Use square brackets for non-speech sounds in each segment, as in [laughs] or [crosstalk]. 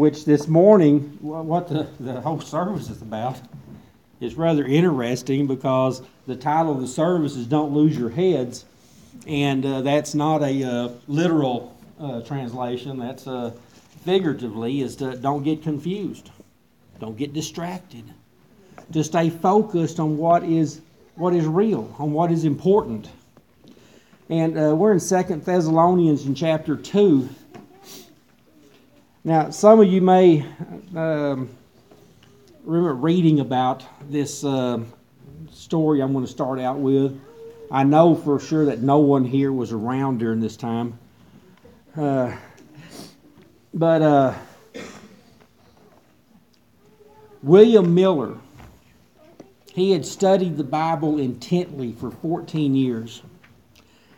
which this morning, what the, the whole service is about, is rather interesting because the title of the service is Don't Lose Your Heads. And uh, that's not a uh, literal uh, translation, that's uh, figuratively, is to don't get confused, don't get distracted, to stay focused on what is, what is real, on what is important. And uh, we're in Second Thessalonians in chapter 2. Now, some of you may um, remember reading about this uh, story I'm going to start out with. I know for sure that no one here was around during this time. Uh, but uh, William Miller, he had studied the Bible intently for 14 years.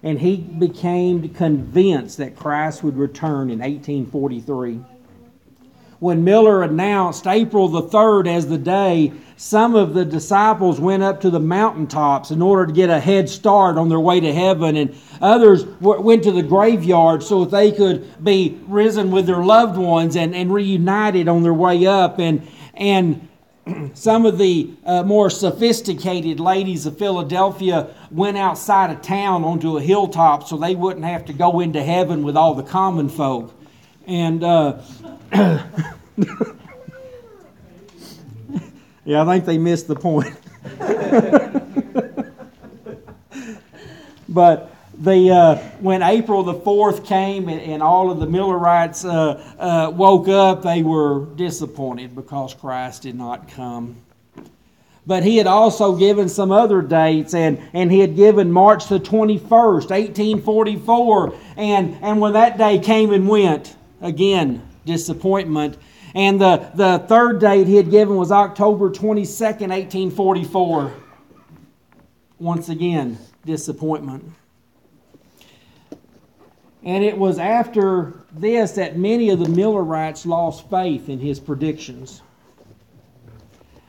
And he became convinced that Christ would return in 1843 when Miller announced April the 3rd as the day, some of the disciples went up to the mountaintops in order to get a head start on their way to heaven, and others went to the graveyard so they could be risen with their loved ones and, and reunited on their way up. And, and [clears throat] some of the uh, more sophisticated ladies of Philadelphia went outside of town onto a hilltop so they wouldn't have to go into heaven with all the common folk. And uh, [coughs] yeah, I think they missed the point. [laughs] but the uh, when April the fourth came and, and, all of the Millerites uh, uh, woke up, they were disappointed because Christ did not come. But he had also given some other dates, and, and he had given March the 21st, 1844. And, and when that day came and went, again, disappointment. And the, the third date he had given was October 22nd, 1844. Once again, disappointment. And it was after this that many of the Millerites lost faith in his predictions.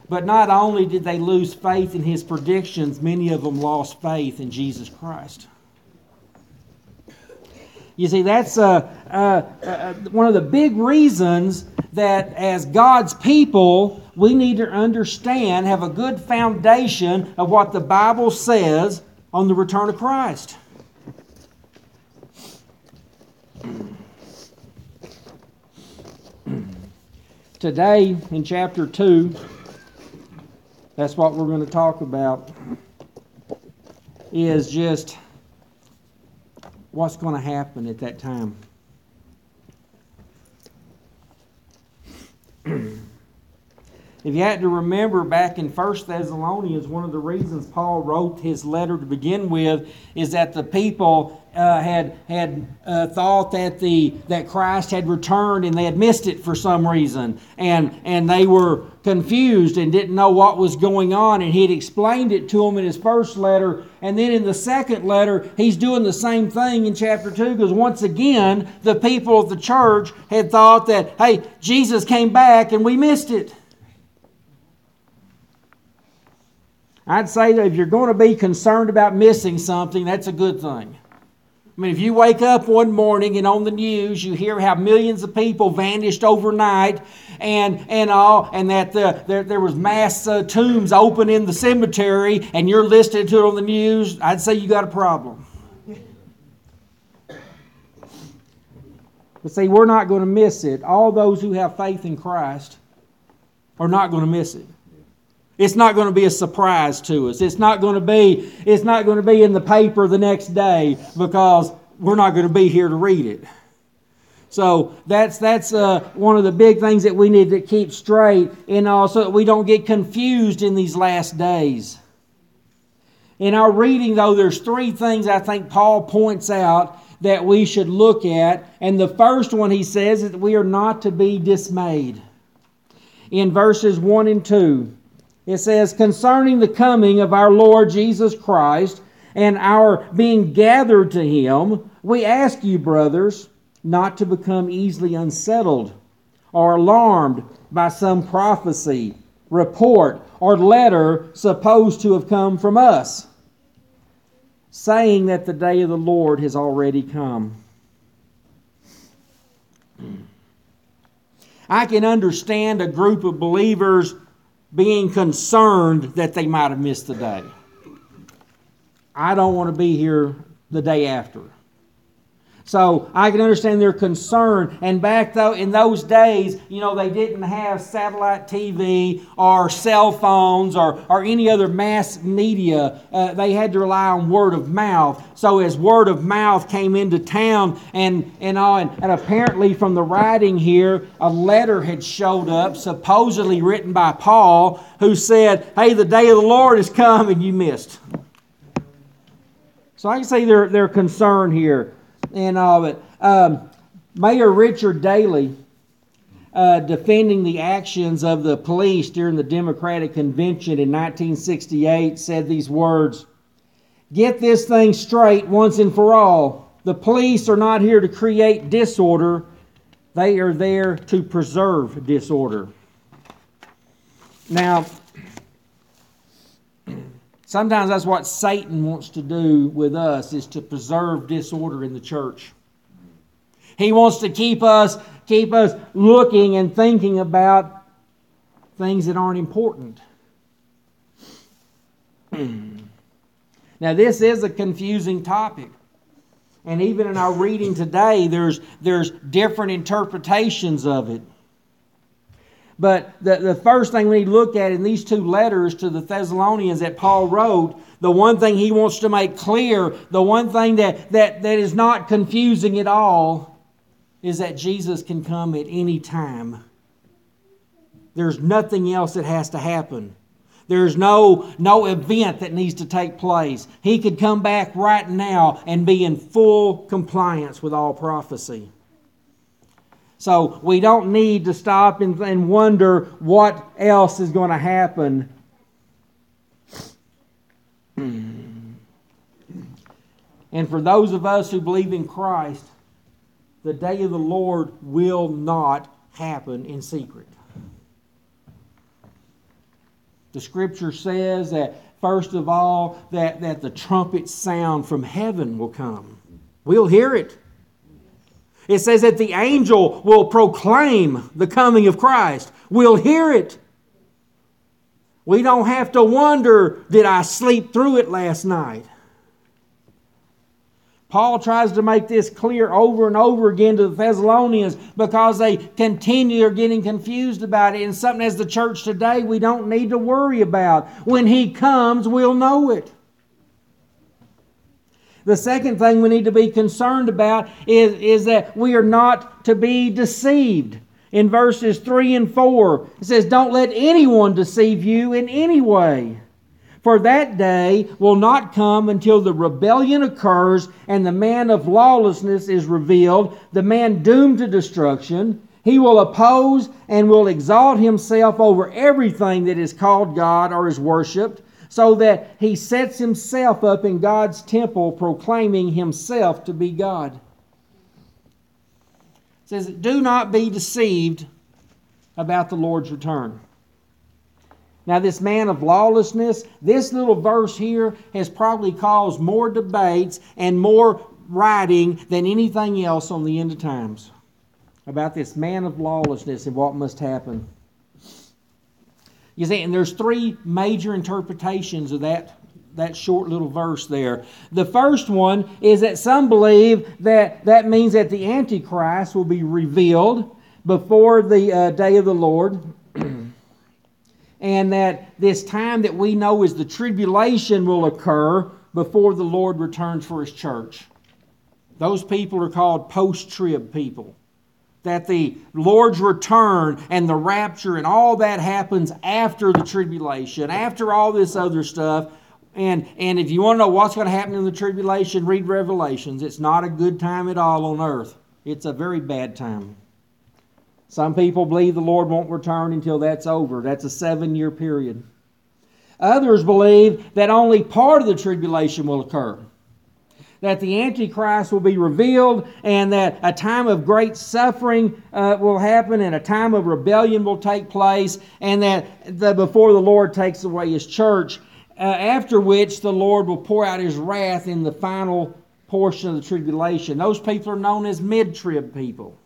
But not only did they lose faith in his predictions, many of them lost faith in Jesus Christ. You see, that's uh, uh, uh, one of the big reasons that as God's people, we need to understand, have a good foundation of what the Bible says on the return of Christ. [clears throat] Today, in chapter 2, that's what we're going to talk about, is just what's going to happen at that time. [clears throat] if you had to remember back in 1 Thessalonians, one of the reasons Paul wrote his letter to begin with is that the people uh, had had uh, thought that the that Christ had returned and they had missed it for some reason, and and they were confused and didn't know what was going on. And he had explained it to them in his first letter, and then in the second letter, he's doing the same thing in chapter two because once again the people of the church had thought that hey Jesus came back and we missed it. I'd say that if you're going to be concerned about missing something, that's a good thing. I mean, if you wake up one morning and on the news you hear how millions of people vanished overnight and, and all, and that the, there, there was mass uh, tombs open in the cemetery and you're listening to it on the news, I'd say you got a problem. But see, we're not going to miss it. All those who have faith in Christ are not going to miss it. It's not going to be a surprise to us. It's not going to be it's not going to be in the paper the next day because we're not going to be here to read it. So that's that's uh, one of the big things that we need to keep straight, and also that we don't get confused in these last days. In our reading, though, there's three things I think Paul points out that we should look at, and the first one he says is that we are not to be dismayed. In verses one and two. It says, concerning the coming of our Lord Jesus Christ and our being gathered to him, we ask you, brothers, not to become easily unsettled or alarmed by some prophecy, report, or letter supposed to have come from us, saying that the day of the Lord has already come. I can understand a group of believers being concerned that they might have missed the day. I don't want to be here the day after. So I can understand their concern. And back though in those days, you know, they didn't have satellite TV or cell phones or, or any other mass media. Uh, they had to rely on word of mouth. So as word of mouth came into town, and and, and, and apparently from the writing here, a letter had showed up, supposedly written by Paul, who said, "Hey, the day of the Lord has come, and you missed." So I can see their their concern here and all of it. Um, Mayor Richard Daley, uh, defending the actions of the police during the Democratic Convention in 1968, said these words Get this thing straight once and for all. The police are not here to create disorder, they are there to preserve disorder. Now, Sometimes that's what Satan wants to do with us is to preserve disorder in the church. He wants to keep us keep us looking and thinking about things that aren't important. [clears throat] now this is a confusing topic. And even in our reading today there's there's different interpretations of it. But the, the first thing we need to look at in these two letters to the Thessalonians that Paul wrote, the one thing he wants to make clear, the one thing that, that, that is not confusing at all, is that Jesus can come at any time. There's nothing else that has to happen. There's no, no event that needs to take place. He could come back right now and be in full compliance with all prophecy. So we don't need to stop and, and wonder what else is going to happen. [clears throat] and for those of us who believe in Christ, the day of the Lord will not happen in secret. The scripture says that, first of all, that, that the trumpet sound from heaven will come. We'll hear it. It says that the angel will proclaim the coming of Christ. We'll hear it. We don't have to wonder, did I sleep through it last night? Paul tries to make this clear over and over again to the Thessalonians because they continue are getting confused about it. And something as the church today we don't need to worry about. When he comes, we'll know it. The second thing we need to be concerned about is, is that we are not to be deceived. In verses 3 and 4, it says, Don't let anyone deceive you in any way. For that day will not come until the rebellion occurs and the man of lawlessness is revealed, the man doomed to destruction. He will oppose and will exalt himself over everything that is called God or is worshiped so that he sets himself up in God's temple, proclaiming himself to be God. It says, Do not be deceived about the Lord's return. Now, this man of lawlessness, this little verse here has probably caused more debates and more writing than anything else on the end of times about this man of lawlessness and what must happen. You see, and there's three major interpretations of that that short little verse there. The first one is that some believe that that means that the Antichrist will be revealed before the uh, day of the Lord. [clears throat] and that this time that we know is the tribulation will occur before the Lord returns for his church. Those people are called post trib people that the Lord's return and the rapture and all that happens after the tribulation, after all this other stuff. And, and if you want to know what's going to happen in the tribulation, read Revelations. It's not a good time at all on earth, it's a very bad time. Some people believe the Lord won't return until that's over. That's a seven year period. Others believe that only part of the tribulation will occur that the Antichrist will be revealed and that a time of great suffering uh, will happen and a time of rebellion will take place and that the, before the Lord takes away his church, uh, after which the Lord will pour out his wrath in the final portion of the tribulation. Those people are known as mid trib people.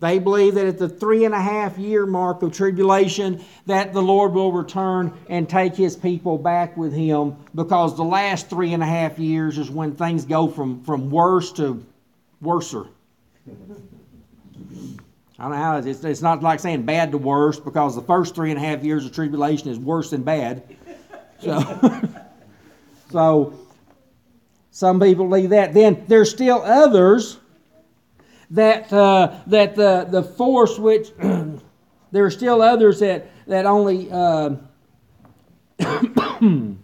They believe that at the three and a half year mark of tribulation, that the Lord will return and take his people back with him because the last three and a half years is when things go from, from worse to worser. I don't know how it's, it's not like saying bad to worse because the first three and a half years of tribulation is worse than bad. So, [laughs] so some people believe that. Then there's still others that uh, that the the force which [clears throat] there are still others that that only uh, [coughs]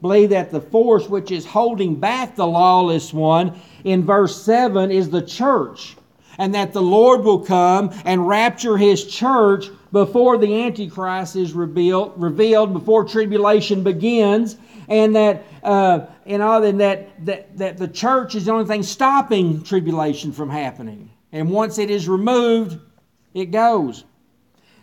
believe that the force which is holding back the lawless one in verse 7 is the church and that the Lord will come and rapture his church before the antichrist is revealed revealed before tribulation begins and that uh, and all and that, that that the church is the only thing stopping tribulation from happening. And once it is removed, it goes.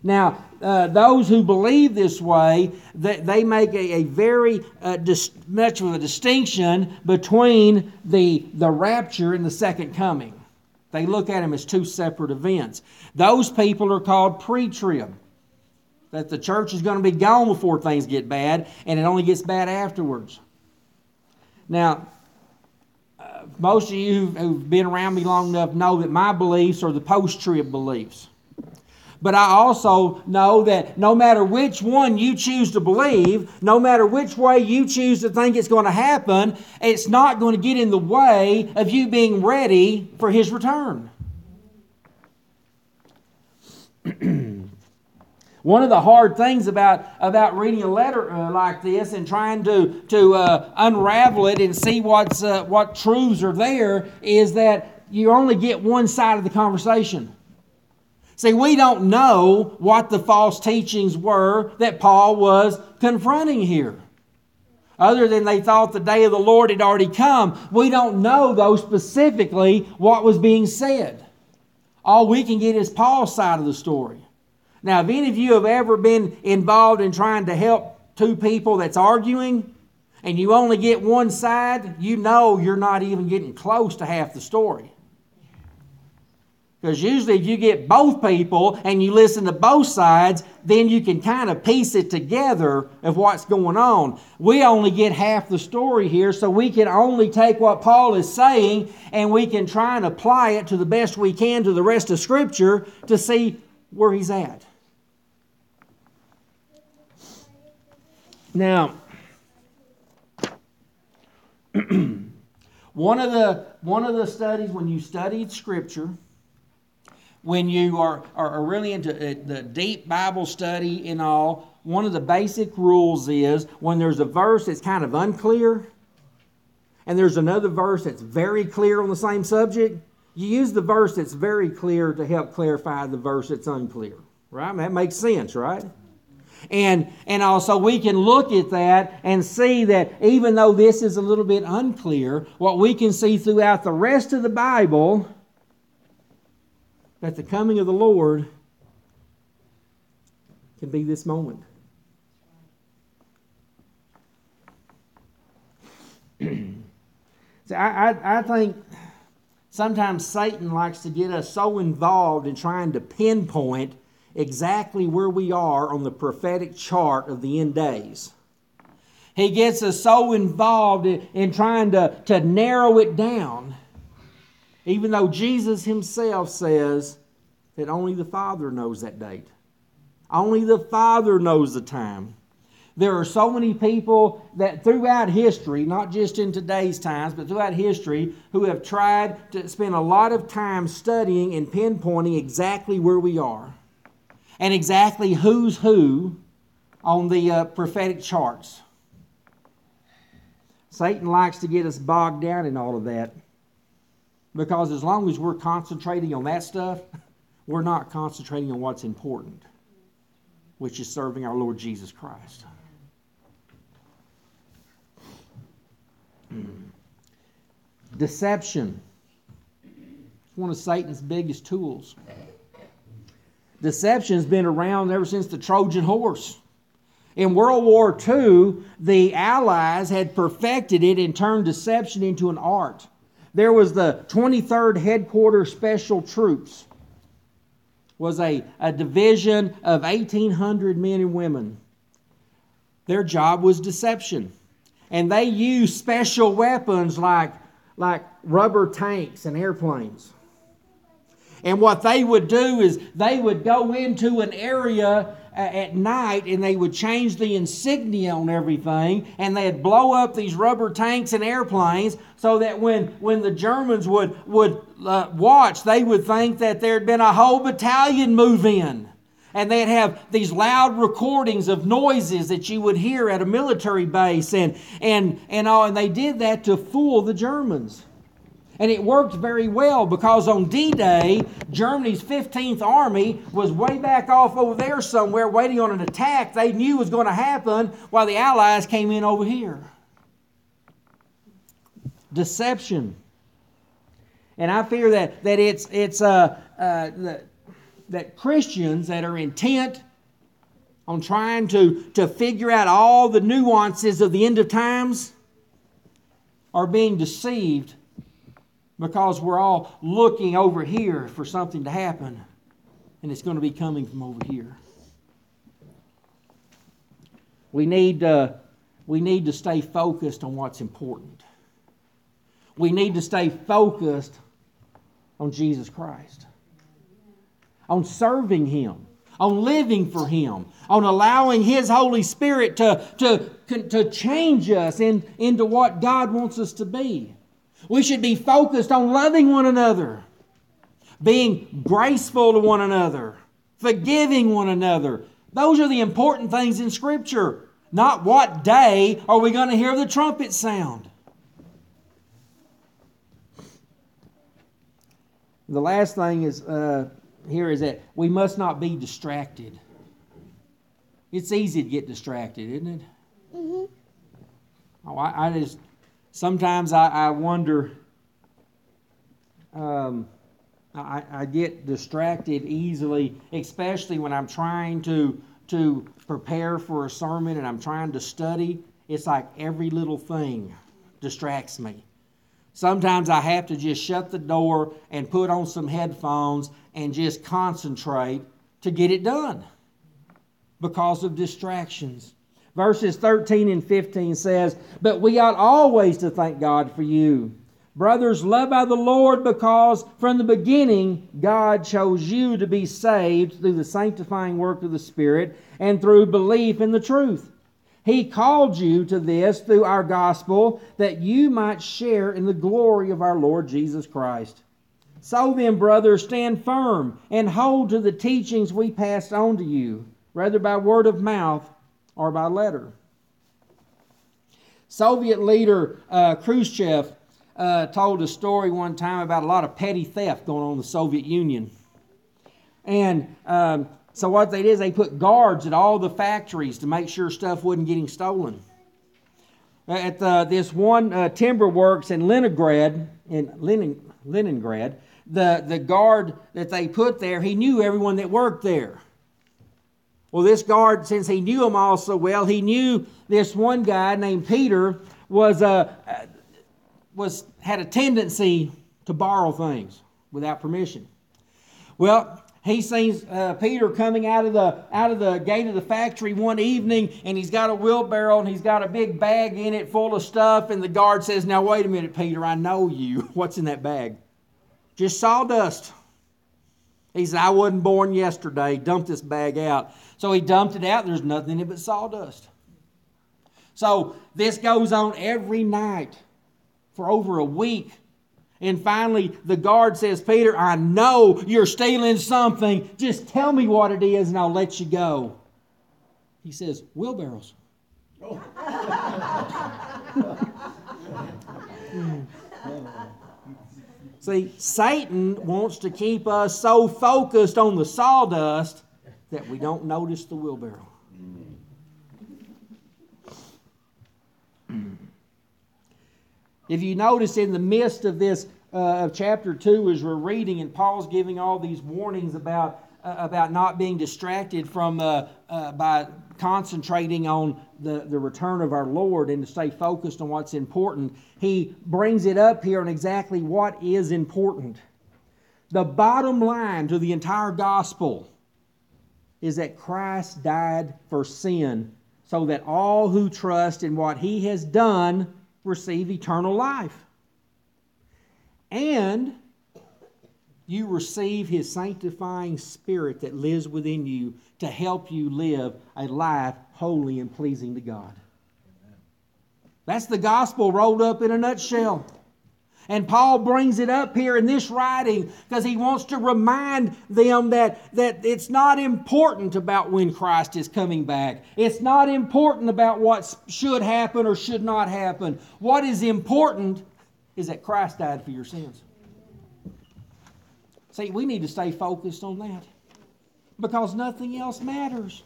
Now, uh, those who believe this way, they, they make a, a very uh, dis- much of a distinction between the, the rapture and the second coming. They look at them as two separate events. Those people are called pre trib that the church is going to be gone before things get bad, and it only gets bad afterwards. Now, uh, most of you who've been around me long enough know that my beliefs are the post trib beliefs. But I also know that no matter which one you choose to believe, no matter which way you choose to think it's going to happen, it's not going to get in the way of you being ready for His return. [clears throat] One of the hard things about, about reading a letter uh, like this and trying to, to uh, unravel it and see what's, uh, what truths are there is that you only get one side of the conversation. See, we don't know what the false teachings were that Paul was confronting here. Other than they thought the day of the Lord had already come, we don't know, though, specifically what was being said. All we can get is Paul's side of the story. Now, if any of you have ever been involved in trying to help two people that's arguing, and you only get one side, you know you're not even getting close to half the story. Because usually, if you get both people and you listen to both sides, then you can kind of piece it together of what's going on. We only get half the story here, so we can only take what Paul is saying and we can try and apply it to the best we can to the rest of Scripture to see where he's at. Now, [clears throat] one of the one of the studies when you studied Scripture, when you are, are really into uh, the deep Bible study and all, one of the basic rules is when there's a verse that's kind of unclear, and there's another verse that's very clear on the same subject, you use the verse that's very clear to help clarify the verse that's unclear. Right? That makes sense, right? And, and also, we can look at that and see that even though this is a little bit unclear, what we can see throughout the rest of the Bible that the coming of the Lord can be this moment. [clears throat] See, I, I, I think sometimes Satan likes to get us so involved in trying to pinpoint exactly where we are on the prophetic chart of the end days. He gets us so involved in, in trying to, to narrow it down, even though Jesus himself says that only the Father knows that date. Only the Father knows the time. There are so many people that throughout history, not just in today's times, but throughout history, who have tried to spend a lot of time studying and pinpointing exactly where we are and exactly who's who on the uh, prophetic charts. Satan likes to get us bogged down in all of that because as long as we're concentrating on that stuff, [laughs] we're not concentrating on what's important, which is serving our Lord Jesus Christ. Deception. It's one of Satan's biggest tools. Deception's been around ever since the Trojan horse. In World War II, the Allies had perfected it and turned deception into an art. There was the 23rd Headquarters Special Troops. was a, a division of 1,800 men and women. Their job was deception. And they used special weapons like, like rubber tanks and airplanes. And what they would do is they would go into an area at night and they would change the insignia on everything and they'd blow up these rubber tanks and airplanes so that when, when the Germans would, would uh, watch, they would think that there had been a whole battalion move in. And they'd have these loud recordings of noises that you would hear at a military base and, and, and, all, and they did that to fool the Germans. And it worked very well because on D Day, Germany's 15th Army was way back off over there somewhere waiting on an attack they knew was going to happen while the Allies came in over here. Deception. And I fear that, that it's, it's uh, uh, that, that Christians that are intent on trying to, to figure out all the nuances of the end of times are being deceived because we're all looking over here for something to happen, and it's going to be coming from over here. We need, uh, we need to stay focused on what's important. We need to stay focused on Jesus Christ, on serving Him, on living for Him, on allowing His Holy Spirit to, to, to change us in, into what God wants us to be. We should be focused on loving one another, being graceful to one another, forgiving one another. Those are the important things in Scripture. Not what day are we going to hear the trumpet sound. The last thing is uh, here is that we must not be distracted. It's easy to get distracted, isn't it? Mm-hmm. Oh, I, I just sometimes I, I wonder, um, I, I get distracted easily, especially when I'm trying to, to prepare for a sermon and I'm trying to study. It's like every little thing distracts me. Sometimes I have to just shut the door and put on some headphones and just concentrate to get it done because of distractions. Verses 13 and 15 says, But we ought always to thank God for you, brothers, loved by the Lord, because from the beginning God chose you to be saved through the sanctifying work of the Spirit and through belief in the truth. He called you to this through our gospel that you might share in the glory of our Lord Jesus Christ. So then, brothers, stand firm and hold to the teachings we passed on to you, whether by word of mouth or by letter. Soviet leader uh, Khrushchev uh, told a story one time about a lot of petty theft going on in the Soviet Union. And um, so what they did is they put guards at all the factories to make sure stuff wasn't getting stolen. At the, this one uh, timber works in Leningrad, in Lenin, Leningrad, the, the guard that they put there, he knew everyone that worked there. Well, this guard, since he knew him all so well, he knew this one guy named Peter was, uh, was had a tendency to borrow things without permission. Well, he sees uh, Peter coming out of the out of the gate of the factory one evening, and he's got a wheelbarrow and he's got a big bag in it full of stuff. And the guard says, "Now wait a minute, Peter. I know you. [laughs] What's in that bag? Just sawdust." He said, "I wasn't born yesterday. Dump this bag out." So he dumped it out. There's nothing in it but sawdust. So this goes on every night for over a week. And finally, the guard says, Peter, I know you're stealing something. Just tell me what it is and I'll let you go. He says, Wheelbarrows. [laughs] Oh. Hmm. See, Satan wants to keep us so focused on the sawdust that we don't notice the wheelbarrow. If you notice in the midst of this, uh, of chapter 2, as we're reading, and Paul's giving all these warnings about, about not being distracted from uh, uh by concentrating on the, the return of our Lord and to stay focused on what's important, he brings it up here on exactly what is important. The bottom line to the entire gospel is that Christ died for sin so that all who trust in what he has done receive eternal life. And you receive his sanctifying spirit that lives within you to help you live a life holy and pleasing to God. That's the gospel rolled up in a nutshell. And Paul brings it up here in this writing because he wants to remind them that, that it's not important about when Christ is coming back. It's not important about what should happen or should not happen. What is important is that Christ died for your sins. See, we need to stay focused on that because nothing else matters.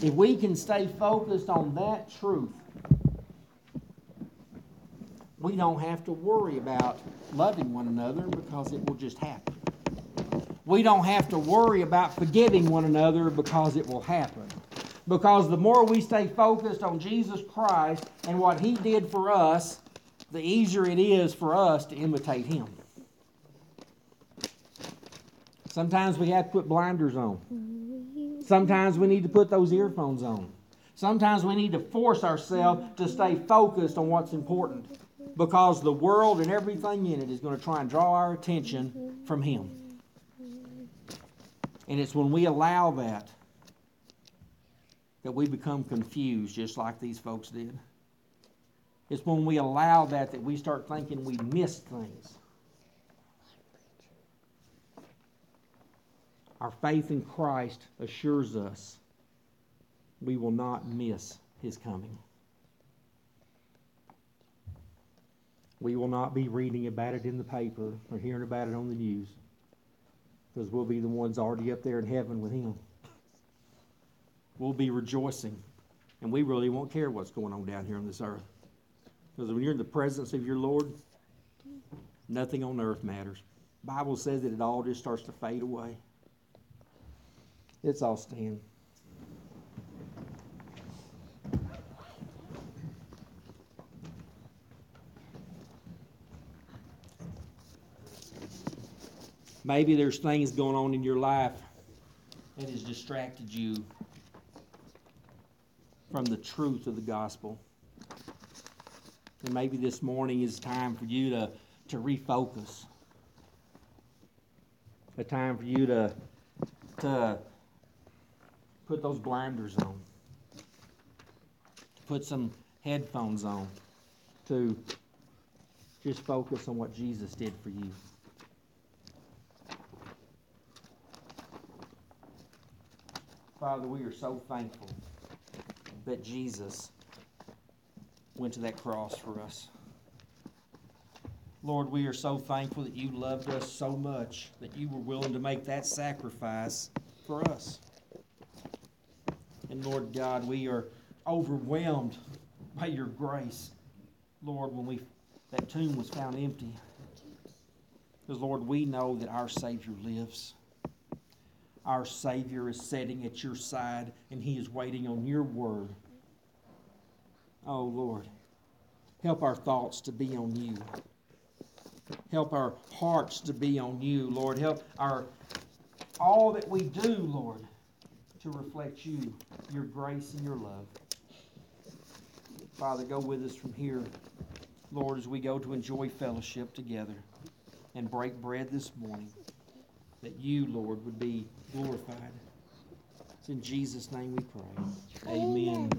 If we can stay focused on that truth, we don't have to worry about loving one another because it will just happen. We don't have to worry about forgiving one another because it will happen. Because the more we stay focused on Jesus Christ and what He did for us, the easier it is for us to imitate Him. Sometimes we have to put blinders on. Sometimes we need to put those earphones on. Sometimes we need to force ourselves to stay focused on what's important because the world and everything in it is going to try and draw our attention from Him. And it's when we allow that that we become confused, just like these folks did. It's when we allow that that we start thinking we miss things. Our faith in Christ assures us we will not miss His coming. We will not be reading about it in the paper or hearing about it on the news because we'll be the ones already up there in heaven with Him. We'll be rejoicing, and we really won't care what's going on down here on this earth. Because when you're in the presence of your Lord, nothing on earth matters. Bible says that it all just starts to fade away. It's all stand. Maybe there's things going on in your life that has distracted you from the truth of the gospel. And maybe this morning is time for you to, to refocus. A time for you to, to put those blinders on, to put some headphones on, to just focus on what Jesus did for you. Father, we are so thankful that Jesus went to that cross for us. Lord, we are so thankful that you loved us so much that you were willing to make that sacrifice for us. And Lord God, we are overwhelmed by your grace. Lord, when we that tomb was found empty. Because Lord, we know that our Savior lives our Savior is sitting at your side and He is waiting on your word. Oh, Lord, help our thoughts to be on you. Help our hearts to be on you, Lord. Help our all that we do, Lord, to reflect you, your grace and your love. Father, go with us from here, Lord, as we go to enjoy fellowship together and break bread this morning that you, Lord, would be glorified. It's in Jesus' name we pray. Amen.